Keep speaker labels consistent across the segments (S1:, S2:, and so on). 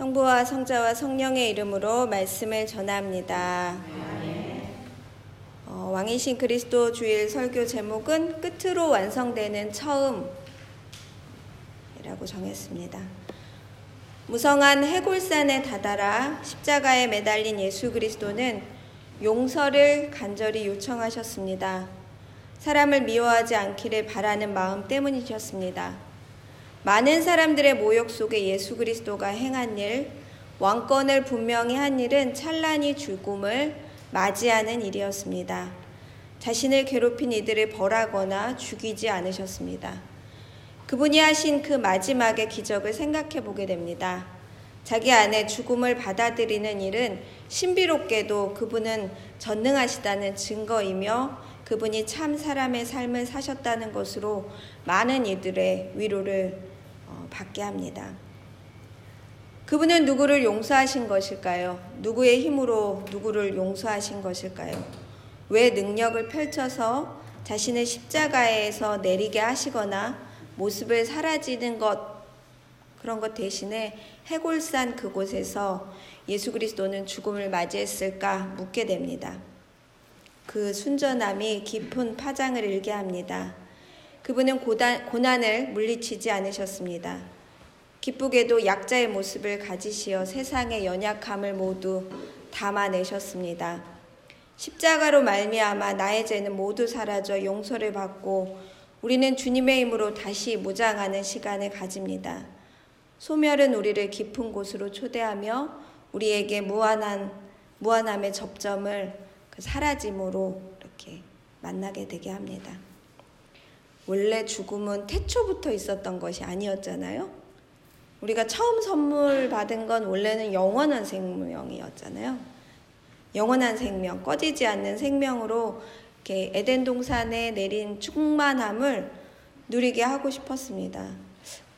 S1: 성부와 성자와 성령의 이름으로 말씀을 전합니다. 어, 왕이신 그리스도 주일 설교 제목은 끝으로 완성되는 처음이라고 정했습니다. 무성한 해골산에 다다라 십자가에 매달린 예수 그리스도는 용서를 간절히 요청하셨습니다. 사람을 미워하지 않기를 바라는 마음 때문이셨습니다. 많은 사람들의 모욕 속에 예수 그리스도가 행한 일, 왕권을 분명히 한 일은 찬란히 죽음을 맞이하는 일이었습니다. 자신을 괴롭힌 이들을 벌하거나 죽이지 않으셨습니다. 그분이 하신 그 마지막의 기적을 생각해 보게 됩니다. 자기 안에 죽음을 받아들이는 일은 신비롭게도 그분은 전능하시다는 증거이며 그분이 참 사람의 삶을 사셨다는 것으로 많은 이들의 위로를 받게 합니다. 그분은 누구를 용서하신 것일까요? 누구의 힘으로 누구를 용서하신 것일까요? 왜 능력을 펼쳐서 자신의 십자가에서 내리게 하시거나 모습을 사라지는 것 그런 것 대신에 해골산 그곳에서 예수 그리스도는 죽음을 맞이했을까 묻게 됩니다. 그 순전함이 깊은 파장을 일게 합니다. 그분은 고난을 물리치지 않으셨습니다. 기쁘게도 약자의 모습을 가지시어 세상의 연약함을 모두 담아내셨습니다. 십자가로 말미암아 나의 죄는 모두 사라져 용서를 받고 우리는 주님의 힘으로 다시 무장하는 시간을 가집니다. 소멸은 우리를 깊은 곳으로 초대하며 우리에게 무한한 무한함의 접점을 그 사라짐으로 이렇게 만나게 되게 합니다. 원래 죽음은 태초부터 있었던 것이 아니었잖아요. 우리가 처음 선물 받은 건 원래는 영원한 생명이었잖아요. 영원한 생명, 꺼지지 않는 생명으로 이렇게 에덴 동산에 내린 충만함을 누리게 하고 싶었습니다.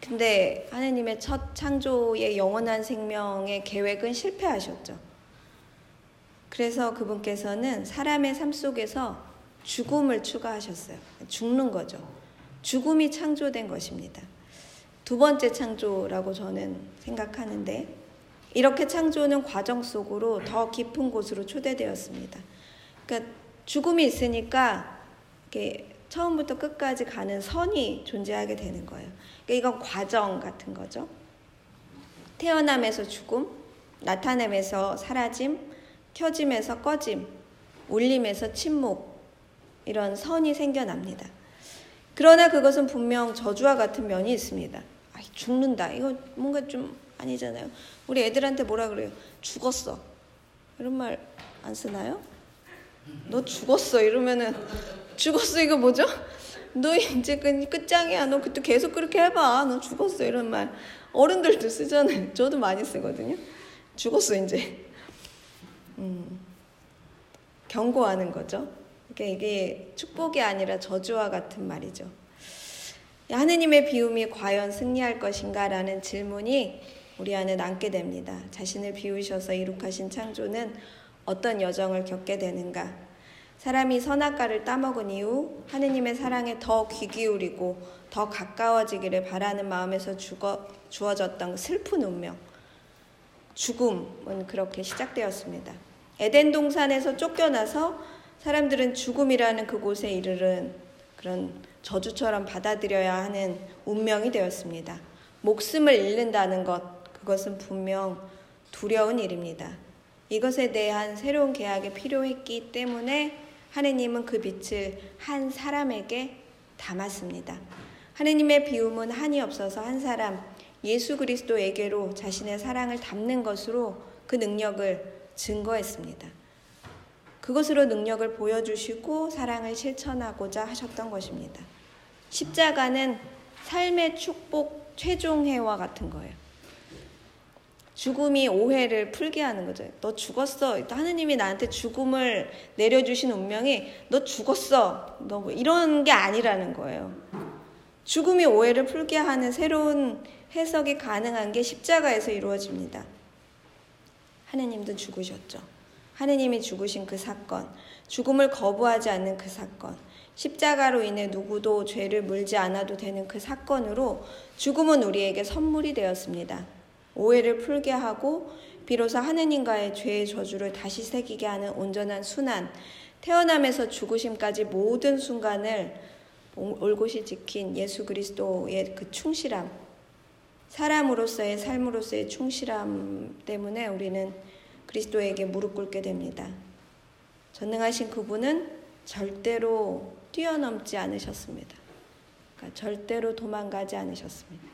S1: 근데 하느님의 첫 창조의 영원한 생명의 계획은 실패하셨죠. 그래서 그분께서는 사람의 삶 속에서 죽음을 추가하셨어요. 죽는 거죠. 죽음이 창조된 것입니다. 두 번째 창조라고 저는 생각하는데 이렇게 창조는 과정 속으로 더 깊은 곳으로 초대되었습니다. 그러니까 죽음이 있으니까 이렇게 처음부터 끝까지 가는 선이 존재하게 되는 거예요. 그러니까 이건 과정 같은 거죠. 태어남에서 죽음, 나타냄에서 사라짐, 켜짐에서 꺼짐, 울림에서 침묵, 이런 선이 생겨납니다. 그러나 그것은 분명 저주와 같은 면이 있습니다. 아, 죽는다. 이거 뭔가 좀 아니잖아요. 우리 애들한테 뭐라 그래요? 죽었어. 이런 말 안 쓰나요? 너 죽었어. 이러면은 죽었어. 이거 뭐죠? 너 이제 그 끝장이야. 너 그때 계속 그렇게 해봐. 너 죽었어. 이런 말. 어른들도 쓰잖아요. 저도 많이 쓰거든요. 죽었어, 이제. 음, 경고하는 거죠. 그러니까 이게 축복이 아니라 저주와 같은 말이죠. 하느님의 비움이 과연 승리할 것인가 라는 질문이 우리 안에 남게 됩니다. 자신을 비우셔서 이룩하신 창조는 어떤 여정을 겪게 되는가? 사람이 선악과를 따먹은 이후 하느님의 사랑에 더 귀 기울이고 더 가까워지기를 바라는 마음에서 죽어, 주어졌던 슬픈 운명. 죽음은 그렇게 시작되었습니다. 에덴 동산에서 쫓겨나서 사람들은 죽음이라는 그곳에 이르른 그런 저주처럼 받아들여야 하는 운명이 되었습니다. 목숨을 잃는다는 것, 그것은 분명 두려운 일입니다. 이것에 대한 새로운 계약이 필요했기 때문에 하느님은 그 빛을 한 사람에게 담았습니다. 하느님의 비움은 한이 없어서 한 사람, 예수 그리스도에게로 자신의 사랑을 담는 것으로 그 능력을 증거했습니다. 그것으로 능력을 보여주시고 사랑을 실천하고자 하셨던 것입니다. 십자가는 삶의 축복 최종회와 같은 거예요. 죽음이 오해를 풀게 하는 거죠. 너 죽었어. 하느님이 나한테 죽음을 내려주신 운명이 너 죽었어. 너 뭐 이런 게 아니라는 거예요. 죽음이 오해를 풀게 하는 새로운 해석이 가능한 게 십자가에서 이루어집니다. 하느님도 죽으셨죠. 하느님이 죽으신 그 사건, 죽음을 거부하지 않는 그 사건, 십자가로 인해 누구도 죄를 물지 않아도 되는 그 사건으로 죽음은 우리에게 선물이 되었습니다. 오해를 풀게 하고 비로소 하느님과의 죄의 저주를 다시 새기게 하는 온전한 순환, 태어남에서 죽으심까지 모든 순간을 올곧이 지킨 예수 그리스도의 그 충실함, 사람으로서의 삶으로서의 충실함 때문에 우리는 그리스도에게 무릎 꿇게 됩니다. 전능하신 그분은 절대로 뛰어넘지 않으셨습니다. 그러니까 절대로 도망가지 않으셨습니다.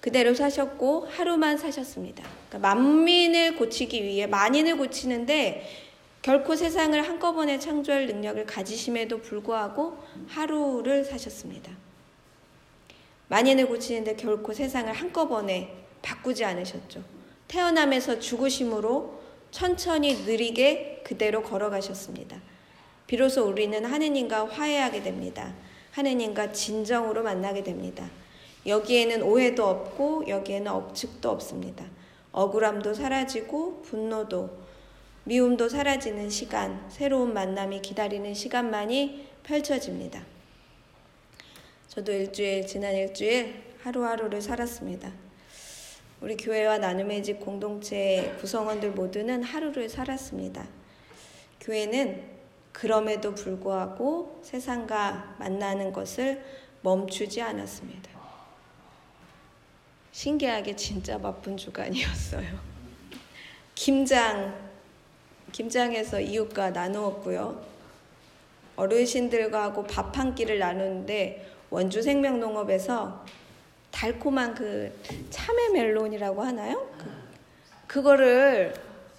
S1: 그대로 사셨고 하루만 사셨습니다. 그러니까 만민을 고치기 위해 만인을 고치는데 결코 세상을 한꺼번에 창조할 능력을 가지심에도 불구하고 하루를 사셨습니다. 만인을 고치는데 결코 세상을 한꺼번에 바꾸지 않으셨죠. 태어남에서 죽으심으로 천천히 느리게 그대로 걸어가셨습니다. 비로소 우리는 하느님과 화해하게 됩니다. 하느님과 진정으로 만나게 됩니다. 여기에는 오해도 없고 여기에는 억측도 없습니다. 억울함도 사라지고 분노도 미움도 사라지는 시간, 새로운 만남이 기다리는 시간만이 펼쳐집니다. 저도 일주일, 지난 일주일 하루하루를 살았습니다. 우리 교회와 나눔의 집 공동체 구성원들 모두는 하루를 살았습니다. 교회는 그럼에도 불구하고 세상과 만나는 것을 멈추지 않았습니다. 신기하게 진짜 바쁜 주간이었어요. 김장, 김장에서 이웃과 나누었고요. 어르신들과 하고 밥 한 끼를 나누는데 원주 생명농업에서 달콤한 그 참외 멜론이라고 하나요? 그, 그거를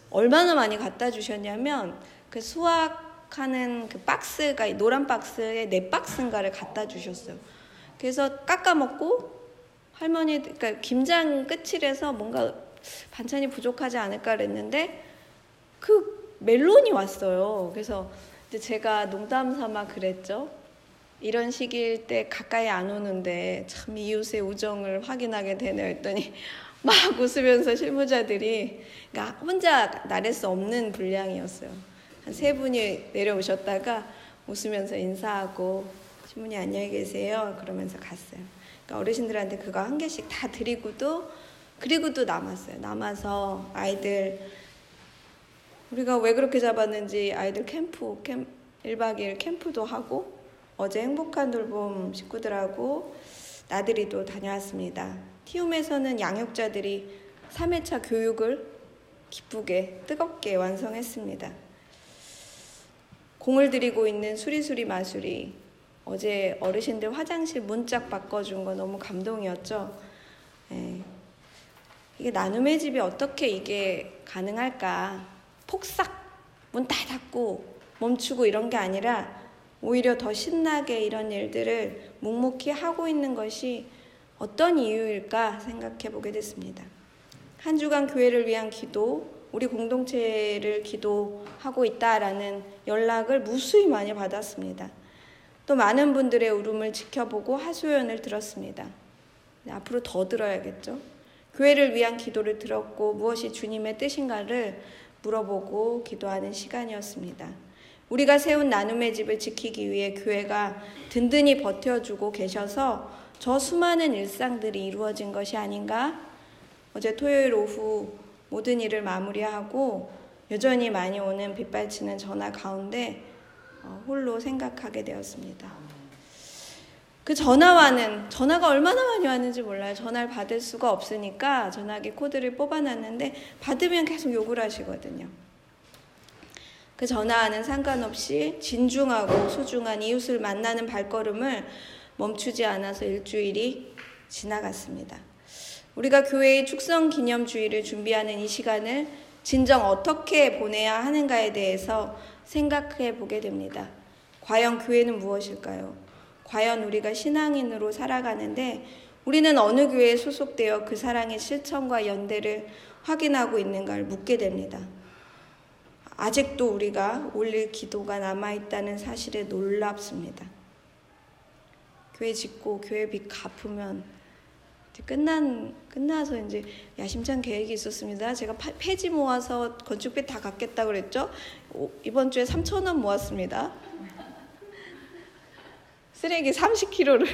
S1: 얼마나 많이 갖다 주셨냐면 그 수확하는 그 박스가 노란 박스에 네 박스인가를 갖다 주셨어요. 그래서 깎아 먹고 할머니 그러니까 김장 끝이라서 뭔가 반찬이 부족하지 않을까 그랬는데 그 멜론이 왔어요. 그래서 제가 농담 삼아 그랬죠. 이런 시기일 때 가까이 안 오는데 참 이웃의 우정을 확인하게 되네 했더니 막 웃으면서 실무자들이 그러니까 혼자 나를 수 없는 분량이었어요. 한 세 분이 내려오셨다가 웃으면서 인사하고 신부님 안녕히 계세요 그러면서 갔어요. 그러니까 어르신들한테 그거 한 개씩 다 드리고도 그리고도 남았어요. 남아서 아이들 우리가 왜 그렇게 잡았는지 아이들 캠프 캠 1박 2일 캠프도 하고 어제 행복한 돌봄 식구들하고 나들이도 다녀왔습니다. 티움에서는 양육자들이 3회차 교육을 기쁘게 뜨겁게 완성했습니다. 공을 들이고 있는 수리수리 마술이 어제 어르신들 화장실 문짝 바꿔준 거 너무 감동이었죠. 네. 이게 나눔의 집이 어떻게 이게 가능할까? 폭삭 문 다 닫고 멈추고 이런 게 아니라 오히려 더 신나게 이런 일들을 묵묵히 하고 있는 것이 어떤 이유일까 생각해 보게 됐습니다. 한 주간 교회를 위한 기도, 우리 공동체를 기도하고 있다라는 연락을 무수히 많이 받았습니다. 또 많은 분들의 울음을 지켜보고 하소연을 들었습니다. 네, 앞으로 더 들어야겠죠. 교회를 위한 기도를 들었고 무엇이 주님의 뜻인가를 물어보고 기도하는 시간이었습니다. 우리가 세운 나눔의 집을 지키기 위해 교회가 든든히 버텨주고 계셔서 저 수많은 일상들이 이루어진 것이 아닌가? 어제 토요일 오후 모든 일을 마무리하고 여전히 많이 오는 빗발치는 전화 가운데 어, 홀로 생각하게 되었습니다. 그 전화와는 전화가 얼마나 많이 왔는지 몰라요. 전화를 받을 수가 없으니까 전화기 코드를 뽑아놨는데 받으면 계속 욕을 하시거든요. 그 전화와는 상관없이 진중하고 소중한 이웃을 만나는 발걸음을 멈추지 않아서 일주일이 지나갔습니다. 우리가 교회의 축성 기념 주일을 준비하는 이 시간을 진정 어떻게 보내야 하는가에 대해서 생각해 보게 됩니다. 과연 교회는 무엇일까요? 과연 우리가 신앙인으로 살아가는데 우리는 어느 교회에 소속되어 그 사랑의 실천과 연대를 확인하고 있는가를 묻게 됩니다. 아직도 우리가 올릴 기도가 남아있다는 사실에 놀랍습니다. 교회 짓고 교회 빚 갚으면 끝난 끝나서 이제 야심찬 계획이 있었습니다. 제가 파, 폐지 모아서 건축비 다 갚겠다 그랬죠. 오, 이번 주에 3천 원 모았습니다. 쓰레기 30kg를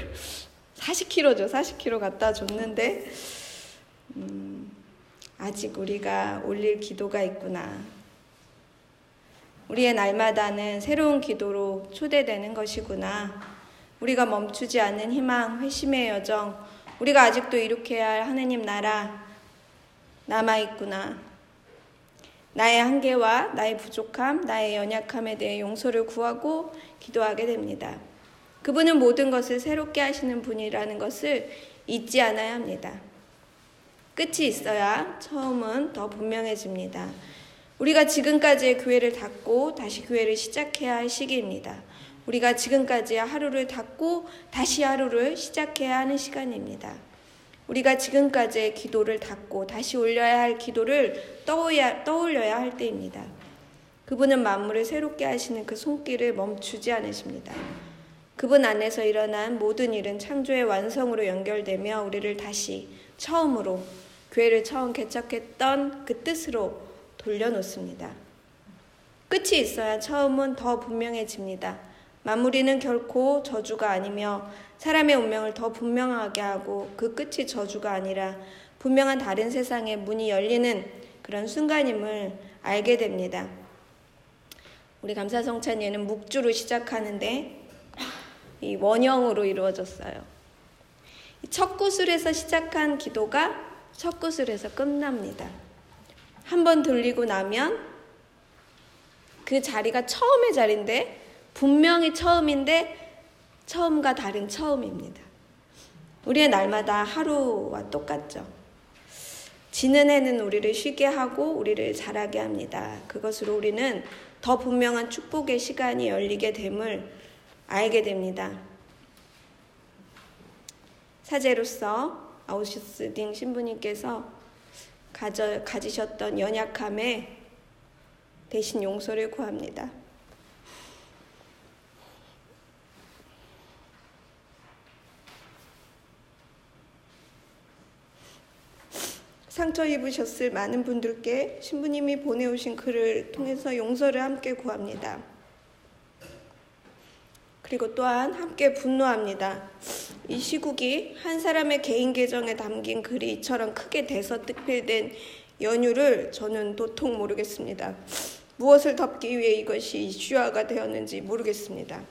S1: 40kg죠. 40kg 갖다 줬는데 음, 아직 우리가 올릴 기도가 있구나. 우리의 날마다는 새로운 기도로 초대되는 것이구나. 우리가 멈추지 않는 희망, 회심의 여정, 우리가 아직도 이룩해야 할 하느님 나라 남아있구나. 나의 한계와 나의 부족함, 나의 연약함에 대해 용서를 구하고 기도하게 됩니다. 그분은 모든 것을 새롭게 하시는 분이라는 것을 잊지 않아야 합니다. 끝이 있어야 처음은 더 분명해집니다. 우리가 지금까지의 교회를 닫고 다시 교회를 시작해야 할 시기입니다. 우리가 지금까지 하루를 닫고 다시 하루를 시작해야 하는 시간입니다. 우리가 지금까지의 기도를 닫고 다시 올려야 할 기도를 떠올려야, 떠올려야 할 때입니다. 그분은 만물을 새롭게 하시는 그 손길을 멈추지 않으십니다. 그분 안에서 일어난 모든 일은 창조의 완성으로 연결되며 우리를 다시 처음으로 교회를 처음 개척했던 그 뜻으로 돌려놓습니다. 끝이 있어야 처음은 더 분명해집니다. 마무리는 결코 저주가 아니며 사람의 운명을 더 분명하게 하고 그 끝이 저주가 아니라 분명한 다른 세상의 문이 열리는 그런 순간임을 알게 됩니다. 우리 감사성찬 예는 묵주로 시작하는데 이 원형으로 이루어졌어요. 첫 구슬에서 시작한 기도가 첫 구슬에서 끝납니다. 한 번 돌리고 나면 그 자리가 처음의 자리인데 분명히 처음인데 처음과 다른 처음입니다. 우리의 날마다 하루와 똑같죠. 지는 해는 우리를 쉬게 하고 우리를 자라게 합니다. 그것으로 우리는 더 분명한 축복의 시간이 열리게 됨을 알게 됩니다. 사제로서 아우슈스딩 신부님께서 가져, 가지셨던 연약함에 대신 용서를 구합니다. 상처 입으셨을 많은 분들께 신부님이 보내오신 글을 통해서 용서를 함께 구합니다. 그리고 또한 함께 분노합니다. 이 시국이 한 사람의 개인 계정에 담긴 글이 이처럼 크게 대서특필된 연유를 저는 도통 모르겠습니다. 무엇을 덮기 위해 이것이 이슈화가 되었는지 모르겠습니다.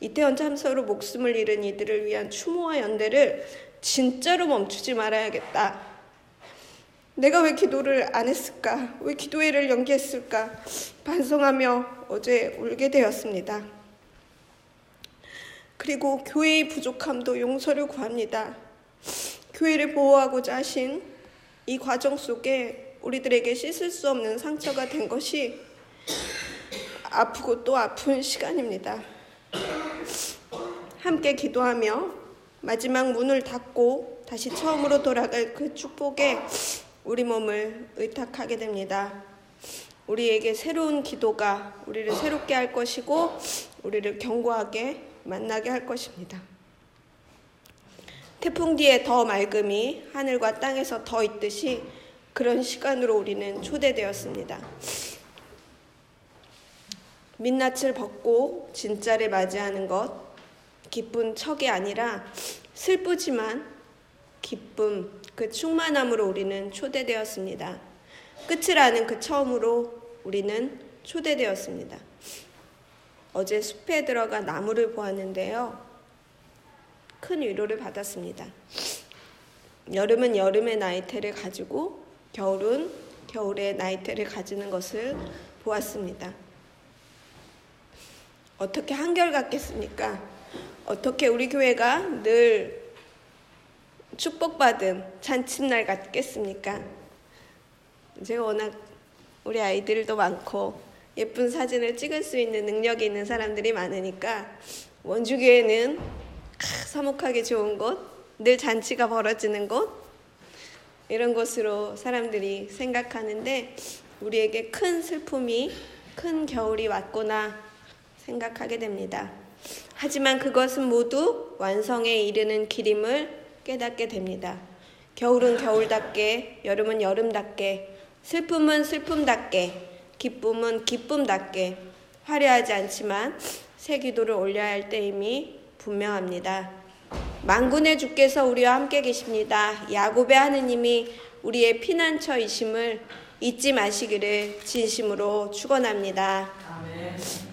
S1: 이태원 참사로 목숨을 잃은 이들을 위한 추모와 연대를 진짜로 멈추지 말아야겠다. 내가 왜 기도를 안 했을까? 왜 기도회를 연기했을까? 반성하며 어제 울게 되었습니다. 그리고 교회의 부족함도 용서를 구합니다. 교회를 보호하고자 하신 이 과정 속에 우리들에게 씻을 수 없는 상처가 된 것이 아프고 또 아픈 시간입니다. 함께 기도하며 마지막 문을 닫고 다시 처음으로 돌아갈 그 축복에 우리 몸을 의탁하게 됩니다. 우리에게 새로운 기도가 우리를 새롭게 할 것이고 우리를 견고하게 만나게 할 것입니다. 태풍 뒤에 더 맑음이 하늘과 땅에서 더 있듯이 그런 시간으로 우리는 초대되었습니다. 민낯을 벗고 진짜를 맞이하는 것, 기쁜 척이 아니라 슬프지만 기쁨, 그 충만함으로 우리는 초대되었습니다. 끝을 아는 그 처음으로 우리는 초대되었습니다. 어제 숲에 들어가 나무를 보았는데요. 큰 위로를 받았습니다. 여름은 여름의 나이테를 가지고 겨울은 겨울의 나이테를 가지는 것을 보았습니다. 어떻게 한결같겠습니까? 어떻게 우리 교회가 늘 축복받은 잔칫날 같겠습니까? 제가 워낙 우리 아이들도 많고 예쁜 사진을 찍을 수 있는 능력이 있는 사람들이 많으니까 원주교회는 사목하기 좋은 곳, 늘 잔치가 벌어지는 곳, 이런 곳으로 사람들이 생각하는데 우리에게 큰 슬픔이, 큰 겨울이 왔구나 생각하게 됩니다. 하지만 그것은 모두 완성에 이르는 길임을 깨닫게 됩니다. 겨울은 겨울답게, 여름은 여름답게, 슬픔은 슬픔답게, 기쁨은 기쁨답게 화려하지 않지만 새 기도를 올려야 할 때임이 분명합니다. 만군의 주께서 우리와 함께 계십니다. 야곱의 하느님이 우리의 피난처이심을 잊지 마시기를 진심으로 축원합니다.
S2: 아멘.